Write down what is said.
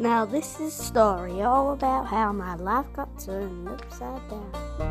Now, this is a story all about how my life got turned upside down.